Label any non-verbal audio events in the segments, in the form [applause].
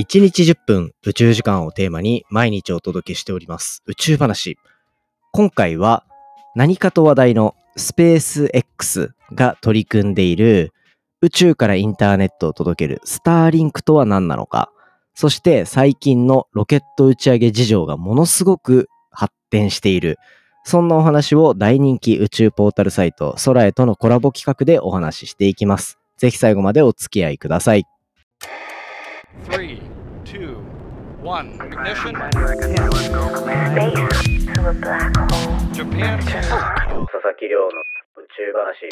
1日10分宇宙時間をテーマに毎日お届けしております宇宙話。今回は何かと話題のスペース X が取り組んでいる宇宙からインターネットを届けるスターリンクとは何なのか、そして最近のロケット打ち上げ事情がものすごく発展している。そんなお話を大人気宇宙ポータルサイト空へとのコラボ企画でお話ししていきます。ぜひ最後までお付き合いください。3 2 1 ignition Japan 佐々木亮の宇宙話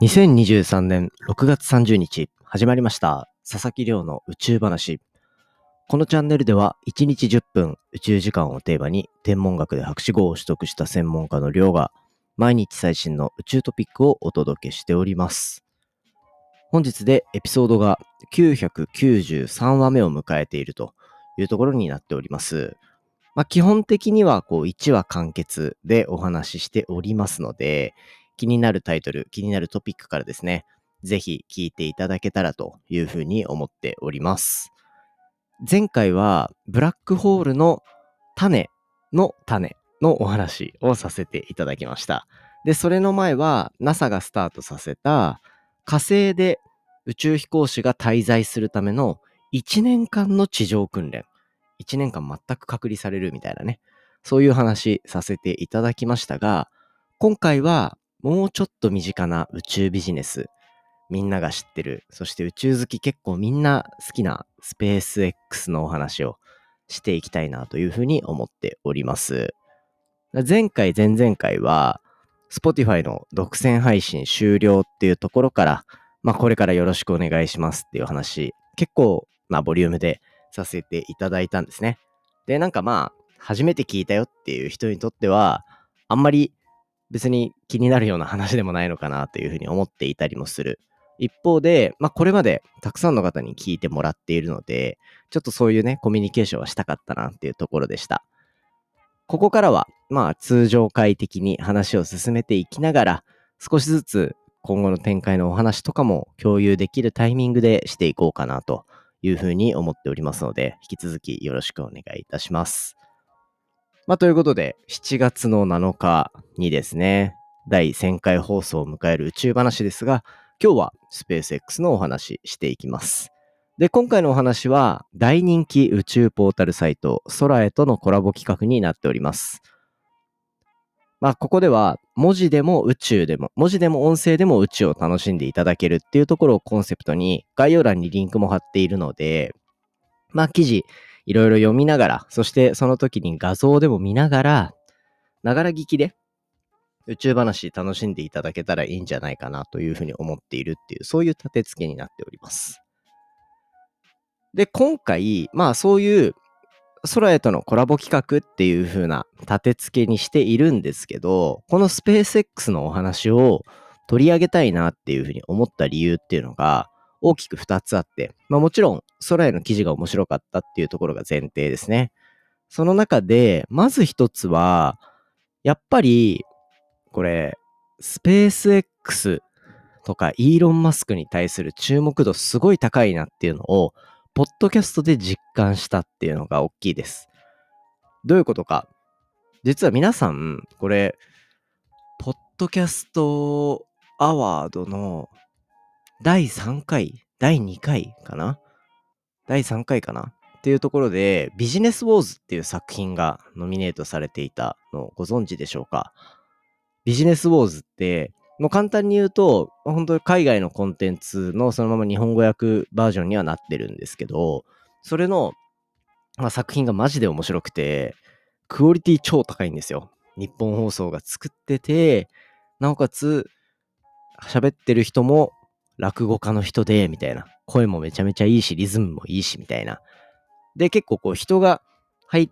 2023年6月30日始まりました佐々木亮の宇宙話このチャンネルでは1日10分宇宙時間をテーマに天文学で博士号を取得した専門家の亮が毎日最新の宇宙トピックをお届けしております。本日でエピソードが993話目を迎えているというところになっております。まあ、基本的にはこう1話完結でお話ししておりますので、気になるタイトル、気になるトピックからですね、ぜひ聞いていただけたらというふうに思っております。前回はブラックホールの種の種のお話をさせていただきました。で、それの前は NASA がスタートさせた火星で宇宙飛行士が滞在するための1年間の地上訓練。1年間全く隔離されるみたいなね。そういう話させていただきましたが、今回はもうちょっと身近な宇宙ビジネス。みんなが知ってる。そして宇宙好き結構みんな好きなスペース X のお話をしていきたいなというふうに思っております。前回、前々回は Spotify の独占配信終了っていうところから、まあこれからよろしくお願いしますっていう話、結構なボリュームでさせていただいたんですね。で、なんかまあ、初めて聞いたよっていう人にとっては、あんまり別に気になるような話でもないのかなというふうに思っていたりもする。一方で、まあこれまでたくさんの方に聞いてもらっているので、ちょっとそういうね、コミュニケーションはしたかったなっていうところでした。ここからは、まあ通常回的に話を進めていきながら、少しずつ今後の展開のお話とかも共有できるタイミングでしていこうかなというふうに思っておりますので、引き続きよろしくお願いいたします。まあということで、7月の7日にですね、第1000回放送を迎える宇宙話ですが、今日はスペース X のお話していきます。で、今回のお話は大人気宇宙ポータルサイト空へとのコラボ企画になっております。まあ、ここでは文字でも宇宙でも、文字でも音声でも宇宙を楽しんでいただけるっていうところをコンセプトに概要欄にリンクも貼っているので、まあ、記事いろいろ読みながら、そしてその時に画像でも見ながら、ながら聞きで宇宙話楽しんでいただけたらいいんじゃないかなというふうに思っているっていう、そういう立て付けになっております。で、今回、まあそういう空へとのコラボ企画っていう風な立て付けにしているんですけど、このスペース X のお話を取り上げたいなっていう風に思った理由っていうのが大きく2つあって、まあもちろん空への記事が面白かったっていうところが前提ですね。その中で、まず一つは、やっぱり、これ、スペース X とかイーロン・マスクに対する注目度すごい高いなっていうのをポッドキャストで実感したっていうのが大きいです。どういうことか。実は皆さん、これ、ポッドキャストアワードの第3回、第2回かな？第3回かな？っていうところで、ビジネスウォーズっていう作品がノミネートされていたのをご存知でしょうか？ビジネスウォーズって、もう簡単に言うと、本当に海外のコンテンツのそのまま日本語訳バージョンにはなってるんですけど、それの、まあ、作品がマジで面白くて、クオリティ超高いんですよ。日本放送が作ってて、なおかつ、喋ってる人も落語家の人で、みたいな。声もめちゃめちゃいいし、リズムもいいし、みたいな。で、結構こう人が、はい、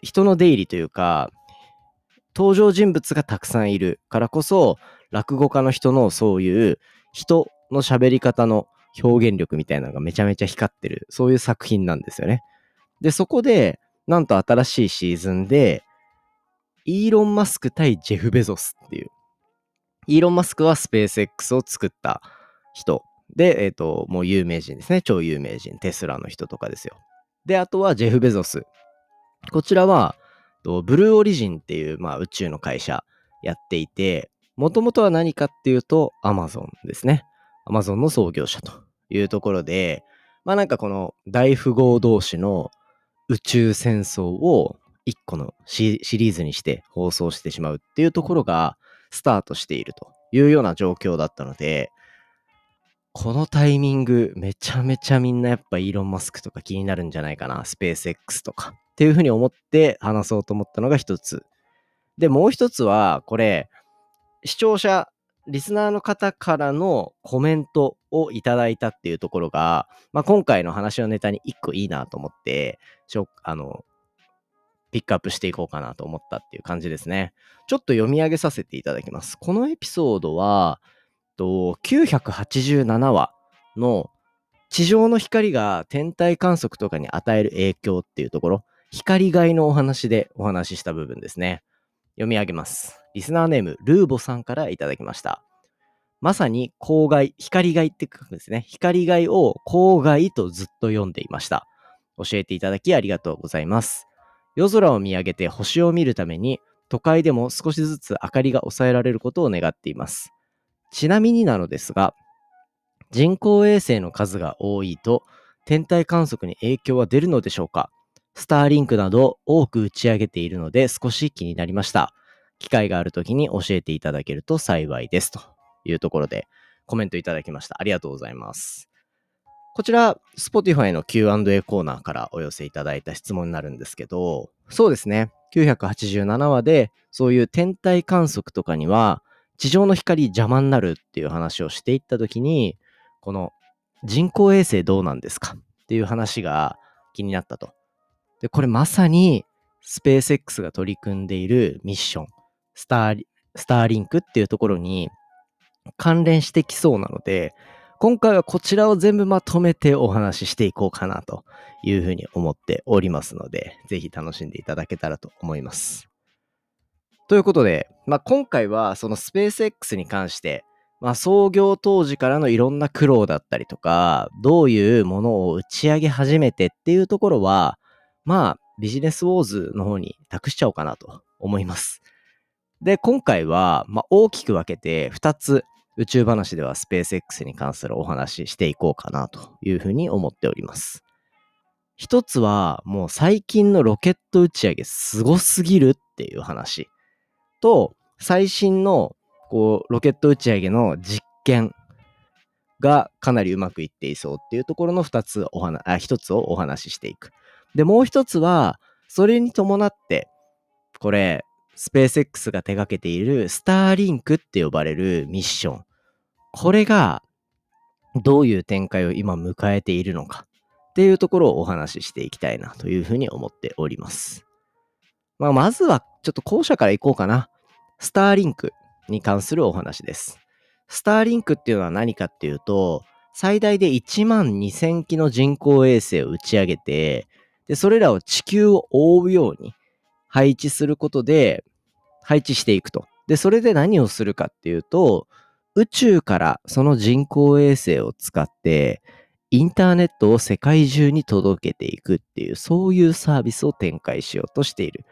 人の出入りというか、登場人物がたくさんいるからこそ、落語家の人のそういう人の喋り方の表現力みたいなのがめちゃめちゃ光ってる、そういう作品なんですよね。で、そこで、なんと新しいシーズンで、イーロン・マスク対ジェフ・ベゾスっていう。イーロン・マスクはスペース X を作った人。で、えっ、と、もう有名人ですね。超有名人。テスラの人とかですよ。で、あとはジェフ・ベゾス。こちらは、ブルーオリジンっていう、まあ、宇宙の会社やっていて、もともとは何かっていうと、アマゾンですね。アマゾンの創業者というところで、まあなんかこの大富豪同士の宇宙戦争を一個のシリーズにして放送してしまうっていうところがスタートしているというような状況だったので、このタイミングめちゃめちゃみんなやっぱイーロン・マスクとか気になるんじゃないかな。スペース X とかっていうふうに思って話そうと思ったのが一つ。で、もう一つは、これ、視聴者、リスナーの方からのコメントをいただいたっていうところが、まあ、今回の話のネタに一個いいなと思って、ちょあの、ピックアップしていこうかなと思ったっていう感じですね。ちょっと読み上げさせていただきます。このエピソードは、と987話の地上の光が天体観測とかに与える影響っていうところ、光害のお話でお話しした部分ですね。読み上げます。リスナーネーム、ルーボさんからいただきました。まさに光害、光害って書くんですね。光害を光害とずっと読んでいました。教えていただきありがとうございます。夜空を見上げて星を見るために、都会でも少しずつ明かりが抑えられることを願っています。ちなみになのですが、人工衛星の数が多いと、天体観測に影響は出るのでしょうか？スターリンクなど多く打ち上げているので少し気になりました。機会がある時に教えていただけると幸いです。というところでコメントいただきました。ありがとうございます。こちら、Spotify の Q&A コーナーからお寄せいただいた質問になるんですけど、そうですね。987話で、そういう天体観測とかには、地上の光邪魔になるっていう話をしていったときに、この人工衛星どうなんですかっていう話が気になったと。で、これまさにスペース X が取り組んでいるミッション、スタースターリンクっていうところに関連してきそうなので、今回はこちらを全部まとめてお話ししていこうかなというふうに思っておりますので、ぜひ楽しんでいただけたらと思います。ということで、まあ、今回はそのスペース X に関して、まあ、創業当時からのいろんな苦労だったりとか、どういうものを打ち上げ始めてっていうところは、まあ、ビジネスウォーズの方に託しちゃおうかなと思います。で、今回は、まあ、大きく分けて2つ宇宙話ではスペース X に関するお話ししていこうかなというふうに思っております。一つは、もう最近のロケット打ち上げすごすぎるっていう話と、最新のこうロケット打ち上げの実験がかなりうまくいっていそうっていうところの2つお話、あ、1つをお話ししていく。で、もう一つは、それに伴って、これ、スペース X が手掛けているスターリンクって呼ばれるミッション。これが、どういう展開を今迎えているのかっていうところをお話ししていきたいなというふうに思っております。まあ、まずは、ちょっと後者からいこうかな。スターリンクに関するお話です。スターリンクっていうのは何かっていうと、最大で1万2000機の人工衛星を打ち上げて、で、それらを地球を覆うように配置することで、配置していくと。で、それで何をするかっていうと、宇宙からその人工衛星を使って、インターネットを世界中に届けていくっていう、そういうサービスを展開しようとしている。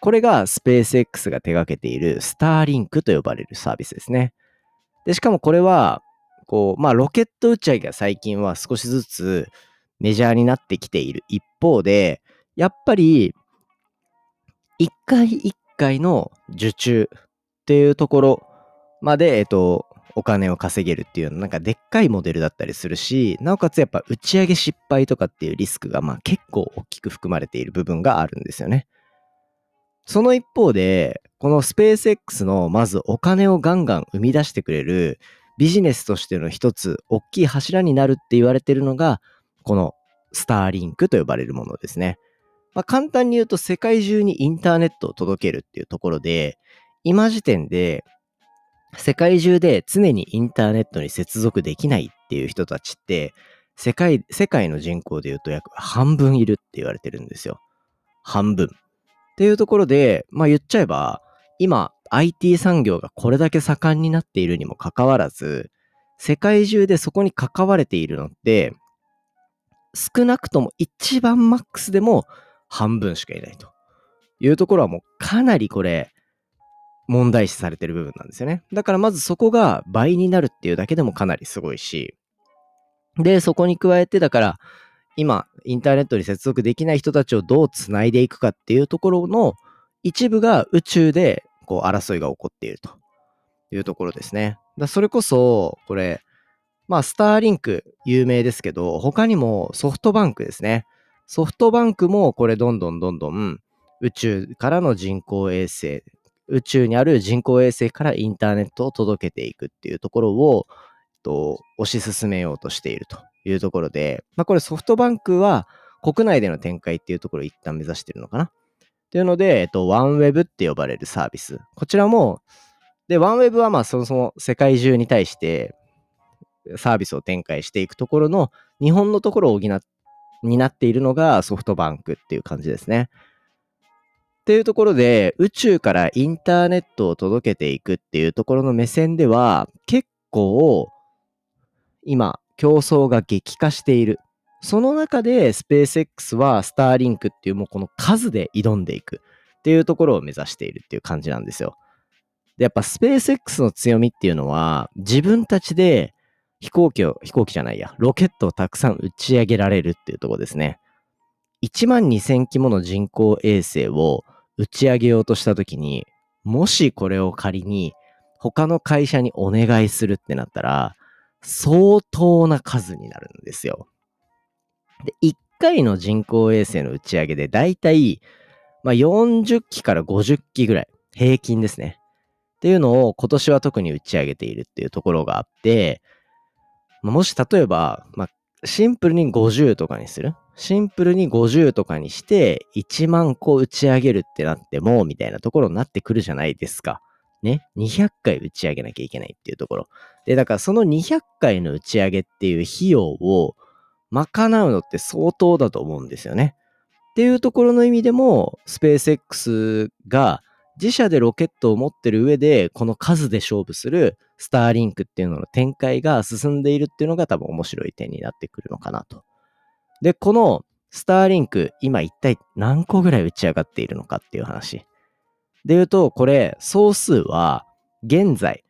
これがスペース X が手掛けているスターリンクと呼ばれるサービスですね。で、しかもこれは、こう、まあ、ロケット打ち上げが最近は少しずつメジャーになってきている一方で、やっぱり、一回一回の受注っていうところまで、えっと、お金を稼げるっていうのなんかでっかいモデルだったりするし、なおかつやっぱ打ち上げ失敗とかっていうリスクがまあ結構大きく含まれている部分があるんですよね。その一方で、このスペース X のまずお金をガンガン生み出してくれるビジネスとしての一つ大きい柱になるって言われてるのがこのスターリンクと呼ばれるものですね。まあ、簡単に言うと世界中にインターネットを届けるっていうところで、今時点で世界中で常にインターネットに接続できないっていう人たちって、世界、世界の人口で言うと約半分いるって言われてるんですよ。半分。っていうところで、まあ言っちゃえば、今 IT 産業がこれだけ盛んになっているにもかかわらず、世界中でそこに関われているのって、少なくとも一番マックスでも半分しかいないというところはもうかなりこれ問題視されてる部分なんですよね。だからまずそこが倍になるっていうだけでもかなりすごいし、で、そこに加えてだから今インターネットに接続できない人たちをどうつないでいくかっていうところの一部が宇宙でこう争いが起こっているというところですね。だそれこそ、これ、まあ、スターリンク有名ですけど、他にもソフトバンクですね。ソフトバンクもこれどんどんどんどん宇宙からの人工衛星、宇宙にある人工衛星からインターネットを届けていくっていうところを、と推し進めようとしているというところで、まあ、これソフトバンクは国内での展開っていうところを一旦目指してるのかな。っていうので、えっと、ワンウェブって呼ばれるサービス。こちらも、で、ワンウェブはまあそもそも世界中に対してサービスを展開していくところの日本のところを補になっているのがソフトバンクっていう感じですね。っていうところで宇宙からインターネットを届けていくっていうところの目線では結構今競争が激化している。その中でスペース X はスターリンクっていうもうこの数で挑んでいくっていうところを目指しているっていう感じなんですよ。で、やっぱスペース X の強みっていうのは、自分たちで飛行機を、飛行機じゃないや、ロケットをたくさん打ち上げられるっていうところですね。1万2000機もの人工衛星を打ち上げようとしたときに、もしこれを仮に他の会社にお願いするってなったら、相当な数になるんですよ。で、1回の人工衛星の打ち上げでだいたい、まあ、40機から50機ぐらい、平均ですね。っていうのを今年は特に打ち上げているっていうところがあって、もし例えば、まあ、シンプルに50とかにする？シンプルに50とかにして1万個打ち上げるってなっても、みたいなところになってくるじゃないですか。ね？200回打ち上げなきゃいけないっていうところ。で、だからその200回の打ち上げっていう費用を賄うのって相当だと思うんですよね。っていうところの意味でも、スペース X が自社でロケットを持ってる上で、この数で勝負するスターリンクっていうのの展開が進んでいるっていうのが多分面白い点になってくるのかなと。で、このスターリンク、今一体何個ぐらい打ち上がっているのかっていう話。で言うと、これ、総数は、現在、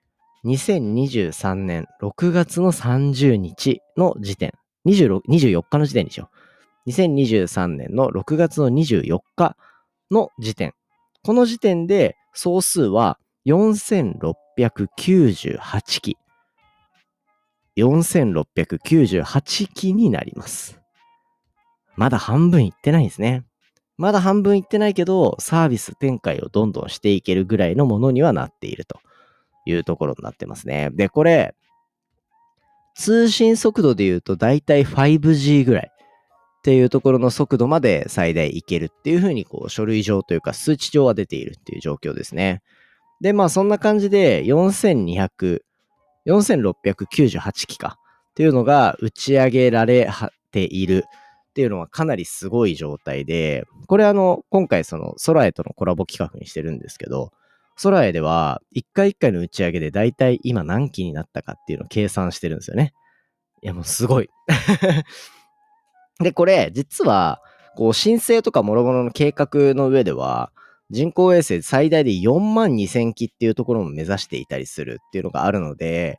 2023年6月の30日の時点、24日の時点にしよう。2023年の6月の24日の時点この時点で総数は4600 4698機。4698機になります。まだ半分いってないですね。まだ半分いってないけど、サービス展開をどんどんしていけるぐらいのものにはなっているというところになってますね。で、これ、通信速度で言うとだいたい 5G ぐらい。っていうところの速度まで最大いけるっていうふうに、こう、書類上というか数値上は出ているっていう状況ですね。で、まあそんな感じで4200、4698機かっていうのが打ち上げられているっていうのはかなりすごい状態で、これあの、今回その空へとのコラボ企画にしてるんですけど、空へでは一回一回の打ち上げで大体今何機になったかっていうのを計算してるんですよね。いやもうすごい。[laughs] で、これ、実は、こう、申請とか諸々の計画の上では、人工衛星最大で4万2000機っていうところも目指していたりするっていうのがあるので、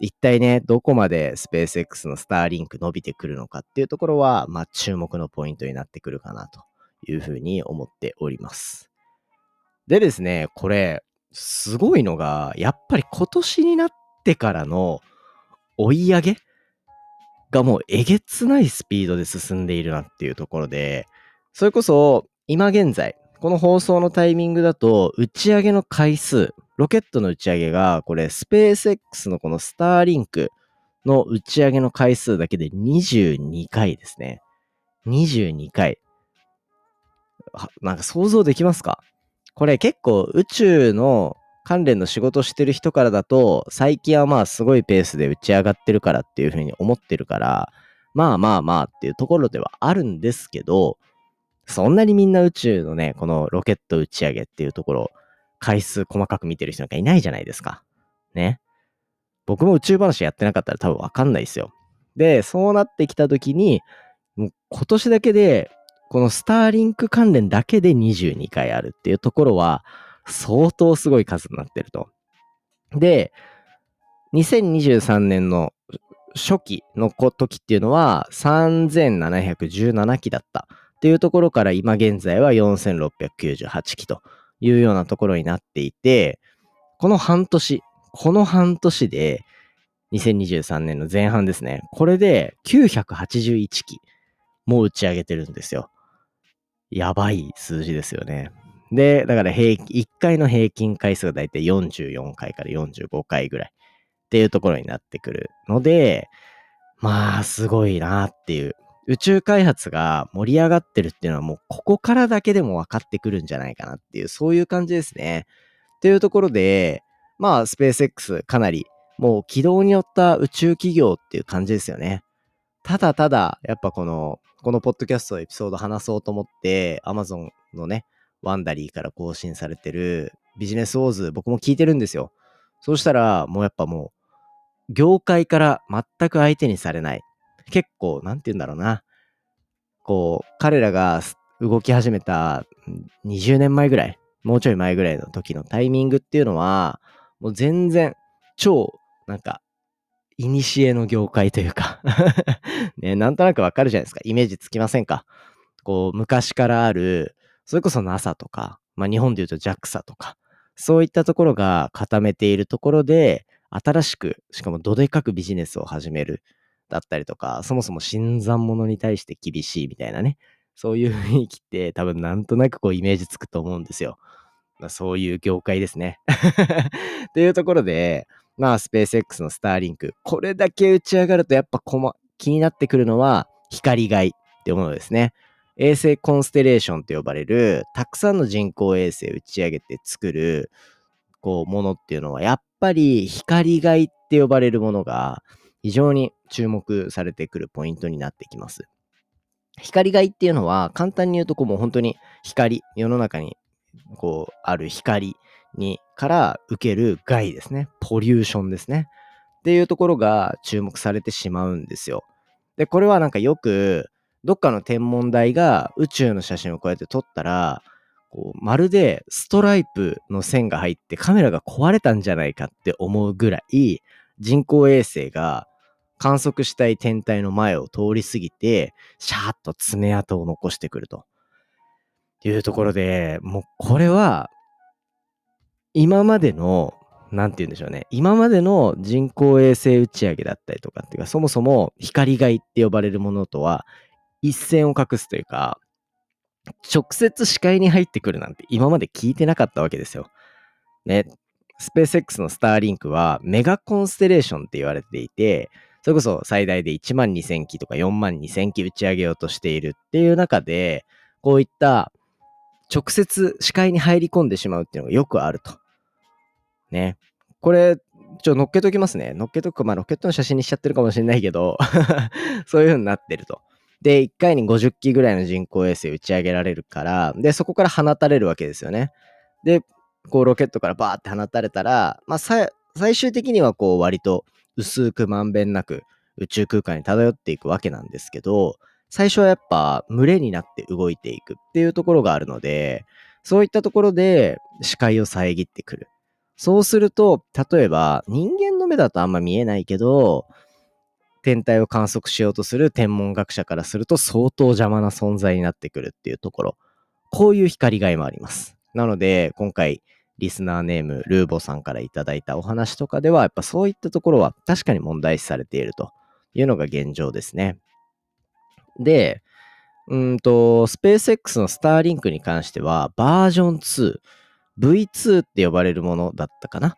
一体ね、どこまでスペース X のスターリンク伸びてくるのかっていうところは、まあ、注目のポイントになってくるかなというふうに思っております。でですね、これ、すごいのが、やっぱり今年になってからの追い上げがもうえげつないスピードで進んでいるなっていうところで、それこそ今現在、この放送のタイミングだと、打ち上げの回数、ロケットの打ち上げが、これ、スペース X のこのスターリンクの打ち上げの回数だけで22回ですね。22回。なんか想像できますか？これ結構宇宙の関連の仕事してる人からだと、最近はまあすごいペースで打ち上がってるからっていうふうに思ってるから、まあまあまあっていうところではあるんですけど、そんなにみんな宇宙のね、このロケット打ち上げっていうところ、回数細かく見てる人なんかいないじゃないですか。ね。僕も宇宙話やってなかったら多分わかんないですよ。で、そうなってきた時に、もう今年だけで、このスターリンク関連だけで22回あるっていうところは、相当すごい数になってると。で、2023年の初期の時っていうのは3717機だったっていうところから今現在は4698機というようなところになっていて、この半年、この半年で2023年の前半ですね。これで981機もう打ち上げてるんですよ。やばい数字ですよね。で、だから平1回の平均回数がだいたい44回から45回ぐらいっていうところになってくるので、まあ、すごいなっていう。宇宙開発が盛り上がってるっていうのはもうここからだけでも分かってくるんじゃないかなっていう、そういう感じですね。っていうところで、まあ、スペース X かなりもう軌道によった宇宙企業っていう感じですよね。ただただ、やっぱこの、このポッドキャストエピソード話そうと思って、Amazon のね、ワンダリーから更新されてるビジネスウォーズ、僕も聞いてるんですよ。そうしたら、もうやっぱもう、業界から全く相手にされない。結構、なんて言うんだろうな。こう、彼らが動き始めた20年前ぐらい、もうちょい前ぐらいの時のタイミングっていうのは、もう全然超、なんか、いにしえの業界というか [laughs] ね、なんとなくわかるじゃないですか。イメージつきませんか？こう、昔からある、それこそ NASA とか、まあ日本で言うと JAXA とか、そういったところが固めているところで、新しく、しかもどでかくビジネスを始める。だったりとか、そもそも新参者に対して厳しいみたいなね。そういう雰囲気って多分なんとなくこうイメージつくと思うんですよ。まあ、そういう業界ですね。[laughs] っていうところで、まあスペース X のスターリンク、これだけ打ち上がるとやっぱ気になってくるのは光害っていうものですね。衛星コンステレーションと呼ばれる、たくさんの人工衛星打ち上げて作る、こう、ものっていうのは、やっぱり光害って呼ばれるものが、非常に注目されてくるポイントになってきます。光害っていうのは、簡単に言うと、こう、もう本当に光、世の中に、こう、ある光に、から受ける害ですね。ポリューションですね。っていうところが注目されてしまうんですよ。で、これはなんかよく、どっかの天文台が宇宙の写真をこうやって撮ったら、こうまるでストライプの線が入ってカメラが壊れたんじゃないかって思うぐらい人工衛星が観測したい天体の前を通り過ぎて、シャーッと爪痕を残してくると。いうところで、もうこれは、今までの、なんて言うんでしょうね。今までの人工衛星打ち上げだったりとかっていうか、そもそも光害って呼ばれるものとは一線を画すというか、直接視界に入ってくるなんて今まで聞いてなかったわけですよ。ね。スペース X のスターリンクはメガコンステレーションって言われていて、それこそ最大で1万2000機とか4万2000機打ち上げようとしているっていう中で、こういった直接視界に入り込んでしまうっていうのがよくあると。ね。これ、ちょ、乗っけときますね。乗っけとく、まあ、ロケットの写真にしちゃってるかもしれないけど [laughs] そういう風になってると。で、1回に50機ぐらいの人工衛星打ち上げられるから、で、そこから放たれるわけですよね。で、こう、ロケットからバーって放たれたら、まあ、最終的にはこう、割と薄くまんべんなく宇宙空間に漂っていくわけなんですけど、最初はやっぱ群れになって動いていくっていうところがあるので、そういったところで視界を遮ってくる。そうすると、例えば人間の目だとあんま見えないけど、天体を観測しようとする天文学者からすると相当邪魔な存在になってくるっていうところ。こういう光害もあります。なので、今回、リスナーネーム、ルーボさんからいただいたお話とかでは、やっぱそういったところは確かに問題視されているというのが現状ですね。で、うんと、スペース X のスターリンクに関しては、バージョン2、V2 って呼ばれるものだったかな？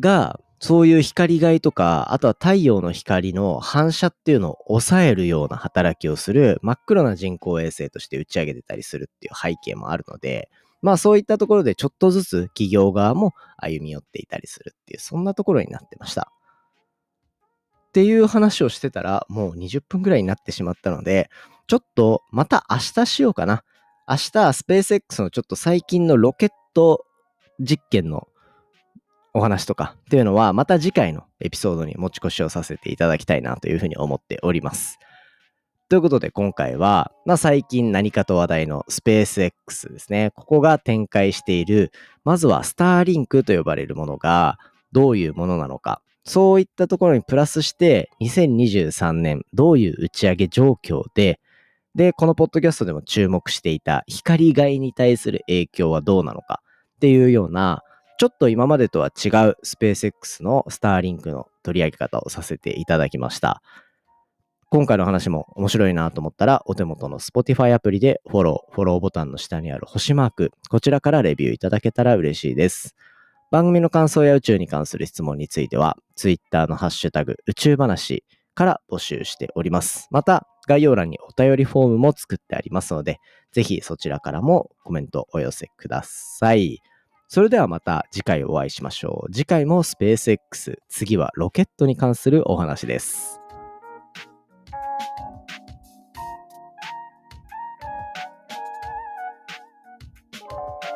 が、そういう光害とか、あとは太陽の光の反射っていうのを抑えるような働きをする真っ黒な人工衛星として打ち上げてたりするっていう背景もあるので、まあそういったところでちょっとずつ企業側も歩み寄っていたりするっていう、そんなところになってました。っていう話をしてたら、もう20分ぐらいになってしまったので、ちょっとまた明日しようかな。明日、スペース X のちょっと最近のロケット実験のお話とかっていうのはまた次回のエピソードに持ち越しをさせていただきたいなというふうに思っております。ということで今回は、まあ、最近何かと話題のスペース X ですね。ここが展開している、まずはスターリンクと呼ばれるものがどういうものなのか。そういったところにプラスして、2023年どういう打ち上げ状況で、で、このポッドキャストでも注目していた光害に対する影響はどうなのかっていうような、ちょっと今までとは違うスペース X のスターリンクの取り上げ方をさせていただきました。今回の話も面白いなと思ったら、お手元の Spotify アプリでフォロー、フォローボタンの下にある星マーク、こちらからレビューいただけたら嬉しいです。番組の感想や宇宙に関する質問については、Twitter のハッシュタグ宇宙話から募集しております。また、概要欄にお便りフォームも作ってありますので、ぜひそちらからもコメントお寄せください。それではまた次回お会いしましょう。次回もスペース X、次はロケットに関するお話です。